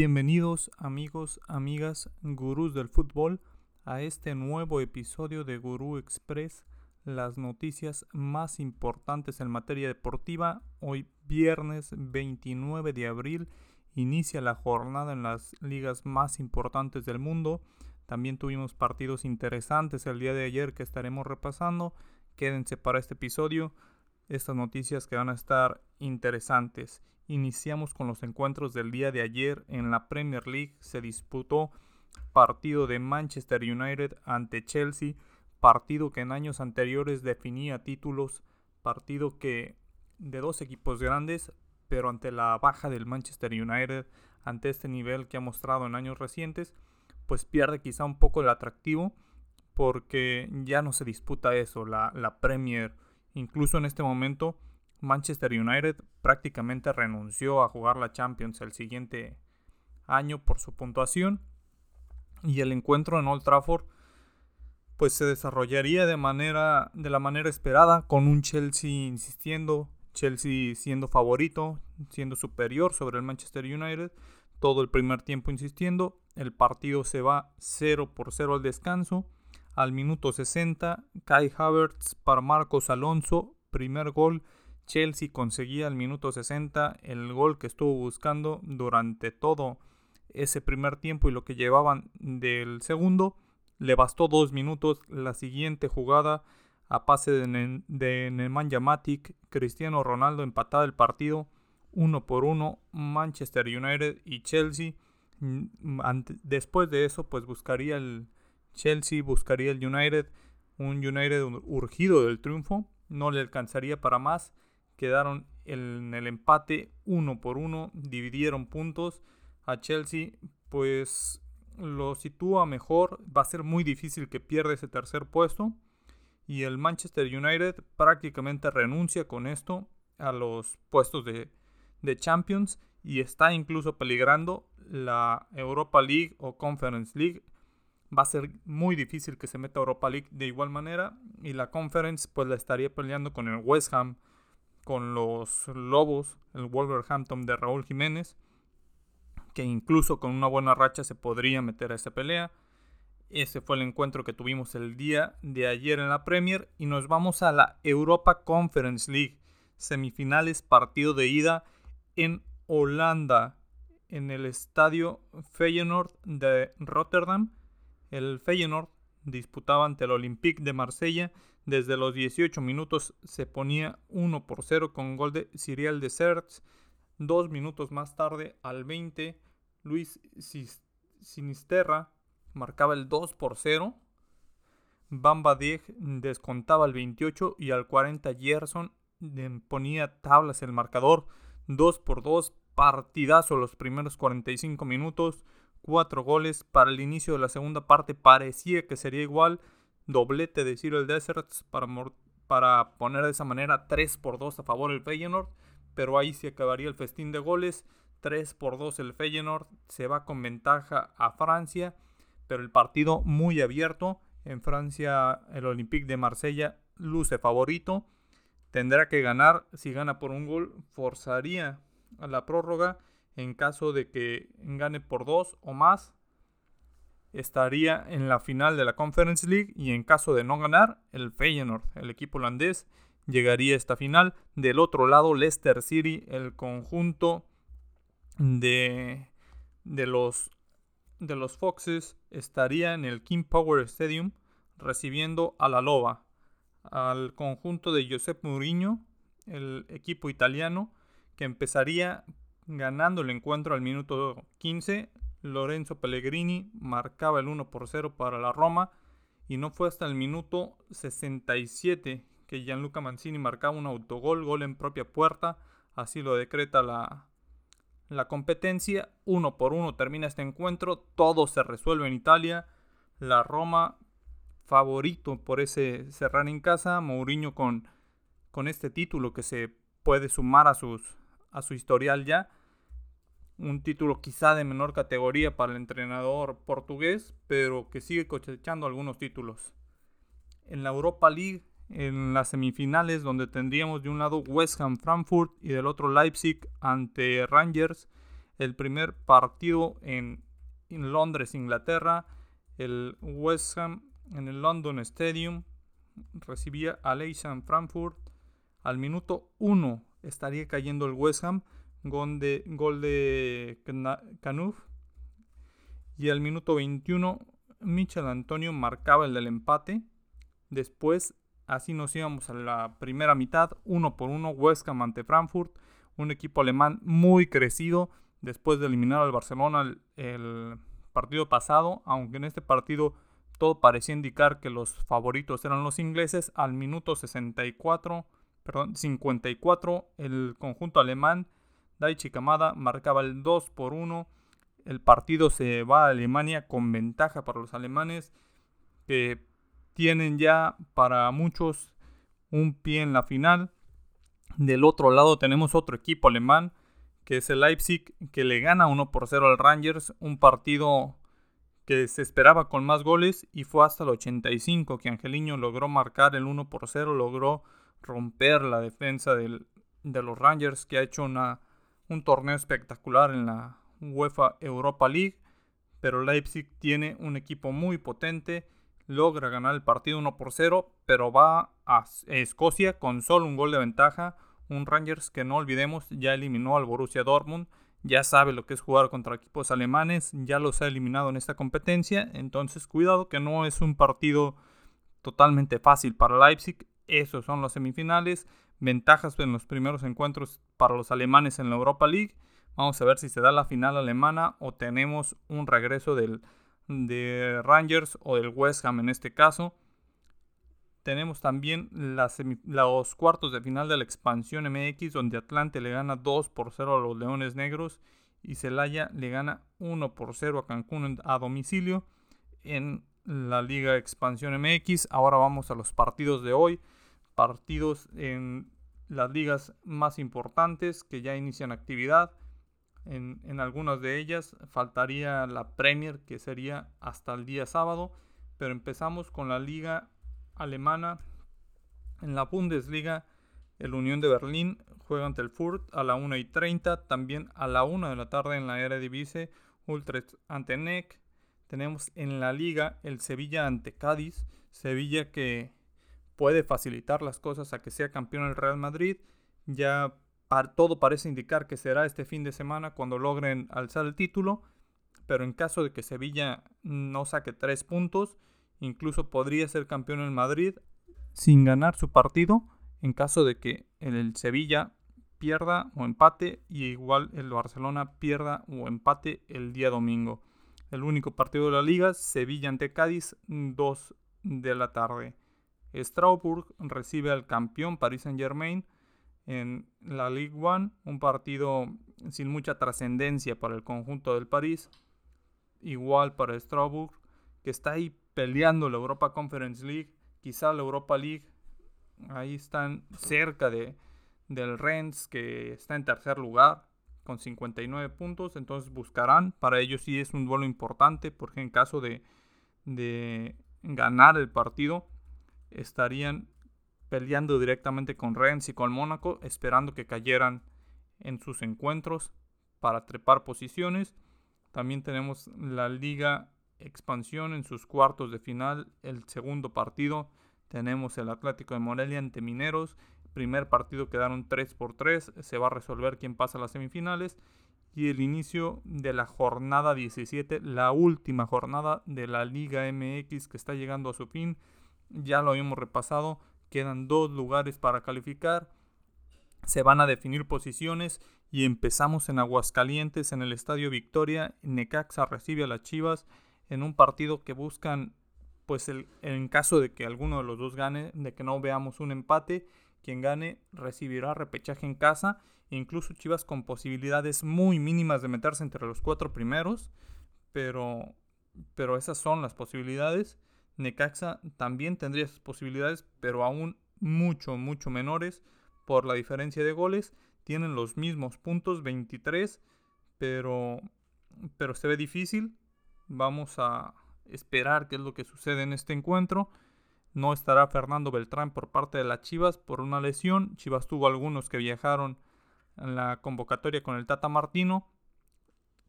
Bienvenidos amigos, amigas, gurús del fútbol a este nuevo episodio de Gurú Express, las noticias más importantes en materia deportiva. Hoy viernes 29 de abril inicia la jornada en las ligas más importantes del mundo. También tuvimos partidos interesantes el día de ayer que estaremos repasando. Quédense para este episodio estas noticias que van a estar interesantes. Iniciamos con los encuentros del día de ayer en la Premier League. Se disputó partido de Manchester United ante Chelsea, partido que en años anteriores definía títulos, partido que de dos equipos grandes, pero ante la baja del Manchester United, ante este nivel que ha mostrado en años recientes, pues pierde quizá un poco el atractivo porque ya no se disputa eso, la, la Premier. Incluso en este momento Manchester United prácticamente renunció a jugar la Champions el siguiente año por su puntuación y el encuentro en Old Trafford pues se desarrollaría de manera de la manera esperada con un Chelsea insistiendo, Chelsea siendo favorito, siendo superior sobre el Manchester United, todo el primer tiempo insistiendo, el partido se va 0 por 0 al descanso, al minuto 60 Kai Havertz para Marcos Alonso, primer gol Chelsea conseguía al minuto 60 el gol que estuvo buscando durante todo ese primer tiempo y lo que llevaban del segundo. Le bastó dos minutos la siguiente jugada a pase de, de Nemanja Matic, Cristiano Ronaldo empataba el partido uno por uno, Manchester United y Chelsea. Después de eso, pues buscaría el Chelsea, buscaría el United, un United urgido del triunfo, no le alcanzaría para más quedaron en el empate uno por uno, dividieron puntos. A Chelsea pues lo sitúa mejor, va a ser muy difícil que pierda ese tercer puesto. Y el Manchester United prácticamente renuncia con esto a los puestos de, de Champions y está incluso peligrando la Europa League o Conference League. Va a ser muy difícil que se meta Europa League de igual manera y la Conference pues la estaría peleando con el West Ham, con los Lobos, el Wolverhampton de Raúl Jiménez, que incluso con una buena racha se podría meter a esa pelea. Ese fue el encuentro que tuvimos el día de ayer en la Premier y nos vamos a la Europa Conference League, semifinales partido de ida en Holanda, en el estadio Feyenoord de Rotterdam. El Feyenoord disputaba ante el Olympique de Marsella desde los 18 minutos se ponía 1 por 0 con gol de Ciriel de Serts. Dos minutos más tarde, al 20, Luis Sinisterra marcaba el 2 por 0. Bamba Dieg descontaba el 28 y al 40 Gerson ponía tablas el marcador 2 por 2. Partidazo los primeros 45 minutos. Cuatro goles. Para el inicio de la segunda parte. Parecía que sería igual. Doblete de Cyril Deserts para, para poner de esa manera 3 por 2 a favor el Feyenoord, pero ahí se acabaría el festín de goles, 3 por 2 el Feyenoord, se va con ventaja a Francia, pero el partido muy abierto, en Francia el Olympique de Marsella luce favorito, tendrá que ganar, si gana por un gol, forzaría a la prórroga, en caso de que gane por 2 o más, estaría en la final de la Conference League y en caso de no ganar, el Feyenoord, el equipo holandés, llegaría a esta final. Del otro lado, Leicester City, el conjunto de, de, los, de los Foxes, estaría en el King Power Stadium recibiendo a la Loba, al conjunto de Josep Mourinho, el equipo italiano, que empezaría ganando el encuentro al minuto 15 Lorenzo Pellegrini marcaba el 1 por 0 para la Roma y no fue hasta el minuto 67 que Gianluca Mancini marcaba un autogol, gol en propia puerta, así lo decreta la, la competencia, uno por uno termina este encuentro, todo se resuelve en Italia, la Roma favorito por ese cerrar en casa, Mourinho con, con este título que se puede sumar a, sus, a su historial ya, un título quizá de menor categoría para el entrenador portugués, pero que sigue cosechando algunos títulos. En la Europa League, en las semifinales, donde tendríamos de un lado West Ham Frankfurt y del otro Leipzig ante Rangers, el primer partido en, Londres, Inglaterra. El West Ham en el London Stadium recibía a Leicester Frankfurt. Al minuto 1 estaría cayendo el West Ham. Gol de, gol de Canuf. Y al minuto 21 Michel Antonio marcaba el del empate. Después, así nos íbamos a la primera mitad, uno por uno, Ham ante Frankfurt, un equipo alemán muy crecido después de eliminar al Barcelona el, partido pasado, aunque en este partido todo parecía indicar que los favoritos eran los ingleses, al minuto 64, perdón, 54, el conjunto alemán, Daichi Kamada marcaba el 2 por 1 el partido se va a Alemania con ventaja para los alemanes que tienen ya para muchos un pie en la final. Del otro lado tenemos otro equipo alemán que es el Leipzig que le gana 1 por 0 al Rangers, un partido que se esperaba con más goles y fue hasta el 85 que Angeliño logró marcar el 1 por 0, logró romper la defensa de los Rangers que ha hecho una, un torneo espectacular en la UEFA Europa League, pero Leipzig tiene un equipo muy potente, logra ganar el partido 1 por 0, pero va a Escocia con solo un gol de ventaja, un Rangers que no olvidemos ya eliminó al Borussia Dortmund, ya sabe lo que es jugar contra equipos alemanes, ya los ha eliminado en esta competencia, entonces cuidado que no es un partido totalmente fácil para Leipzig, esos son las semifinales, ventajas en los primeros encuentros para los alemanes en la Europa League Vamos a ver si se da la final alemana o tenemos un regreso del, de Rangers o del West Ham en este caso. Tenemos también los cuartos de final de la expansión MX donde Atlante le gana 2 por 0 a los Leones Negros y Celaya le gana 1 por 0 a Cancún a domicilio en la Liga Expansión MX. Ahora vamos a los partidos de hoy. Partidos en las ligas más importantes que ya inician actividad. En, algunas de ellas faltaría la Premier, que sería hasta el día sábado. Pero empezamos con la liga alemana. En la Bundesliga, el Unión de Berlín juega ante el Furt a la 1 y 30. También a la 1 de la tarde en la Eredivisie, Utrecht ante Neck. Tenemos en la liga el Sevilla ante Cádiz. Sevilla que puede facilitar las cosas a que sea campeón el Real Madrid. Ya todo parece indicar que será este fin de semana cuando logren alzar el título, pero en caso de que Sevilla no saque tres puntos, incluso podría ser campeón en Madrid sin ganar su partido, en caso de que el Sevilla pierda o empate y igual el Barcelona pierda o empate el día domingo. El único partido de la liga, Sevilla ante Cádiz, 2 de la tarde. Strasbourg recibe al campeón Paris Saint Germain en la Ligue 1, un partido sin mucha trascendencia para el conjunto del París, igual para Strasbourg, que está ahí peleando la Europa Conference League, quizá la Europa League, ahí están cerca de, del Rennes, que está en tercer lugar con 59 puntos, entonces buscarán, para ellos sí es un duelo importante, porque en caso de, de ganar el partido, estarían peleando directamente con Rennes y con Mónaco, esperando que cayeran en sus encuentros para trepar posiciones. También tenemos la Liga Expansión en sus cuartos de final, el segundo partido. Tenemos el Atlético de Morelia ante Mineros. Primer partido quedaron 3 por 3. Se va a resolver quién pasa a las semifinales. Y el inicio de la jornada 17, la última jornada de la Liga MX que está llegando a su fin. Ya lo habíamos repasado. Quedan dos lugares para calificar. Se van a definir posiciones y empezamos en Aguascalientes, en el Estadio Victoria. Necaxa recibe a las Chivas en un partido que buscan, pues en caso de que alguno de los dos gane, de que no veamos un empate, quien gane recibirá repechaje en casa. Incluso Chivas con posibilidades muy mínimas de meterse entre los cuatro primeros. Pero, pero esas son las posibilidades. Necaxa también tendría esas posibilidades, pero aún mucho, mucho menores por la diferencia de goles. Tienen los mismos puntos, 23, pero, pero se ve difícil. Vamos a esperar qué es lo que sucede en este encuentro. No estará Fernando Beltrán por parte de las Chivas por una lesión. Chivas tuvo algunos que viajaron en la convocatoria con el Tata Martino.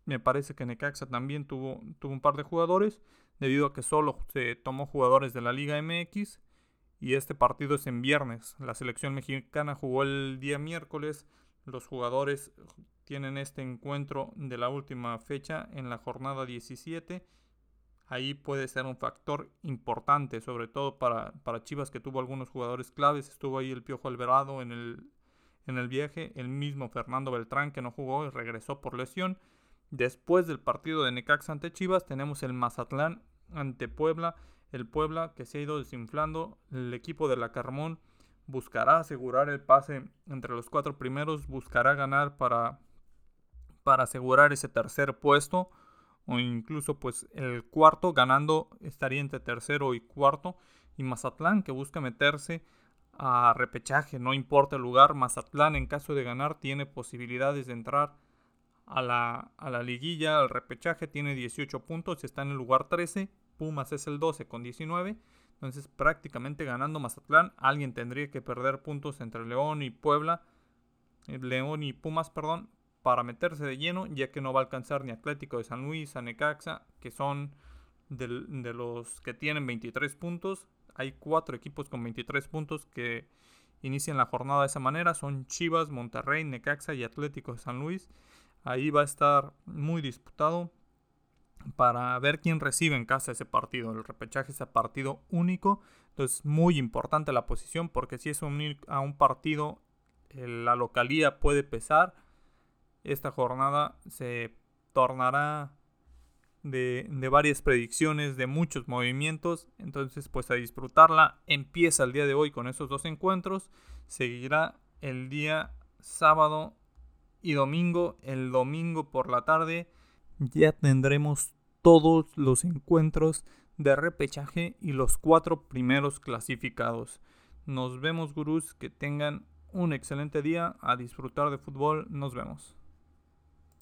Me parece que Necaxa también tuvo, tuvo un par de jugadores, debido a que solo se tomó jugadores de la Liga MX. Y este partido es en viernes. La selección mexicana jugó el día miércoles. Los jugadores tienen este encuentro de la última fecha en la jornada 17 ahí puede ser un factor importante, sobre todo para, para, Chivas que tuvo algunos jugadores claves. Estuvo ahí el Piojo Alvarado en el, en el viaje, el mismo Fernando Beltrán que no jugó y regresó por lesión. Después del partido de Necaxa ante Chivas tenemos el Mazatlán ante Puebla. El Puebla que se ha ido desinflando. El equipo de la Carmón buscará asegurar el pase entre los cuatro primeros. Buscará ganar para, para asegurar ese tercer puesto o incluso pues el cuarto ganando estaría entre tercero y cuarto y Mazatlán que busca meterse a repechaje, no importa el lugar, Mazatlán en caso de ganar tiene posibilidades de entrar a la, a la liguilla, al repechaje, tiene 18 puntos, está en el lugar 13, Pumas es el 12 con 19, entonces prácticamente ganando Mazatlán, alguien tendría que perder puntos entre León y Puebla, eh, León y Pumas, perdón, para meterse de lleno, ya que no va a alcanzar ni Atlético de San Luis, a Necaxa, que son de, los que tienen 23 puntos. Hay cuatro equipos con 23 puntos que inician la jornada de esa manera. Son Chivas, Monterrey, Necaxa y Atlético de San Luis. Ahí va a estar muy disputado para ver quién recibe en casa ese partido. El repechaje es a partido único. Entonces, muy importante la posición porque si es un, a un partido, la localía puede pesar esta jornada se tornará de, varias predicciones, de muchos movimientos. Entonces, pues a disfrutarla. Empieza el día de hoy con esos dos encuentros. Seguirá el día sábado y domingo. El domingo por la tarde ya tendremos todos los encuentros de repechaje y los cuatro primeros clasificados. Nos vemos, gurús. Que tengan un excelente día. A disfrutar de fútbol. Nos vemos.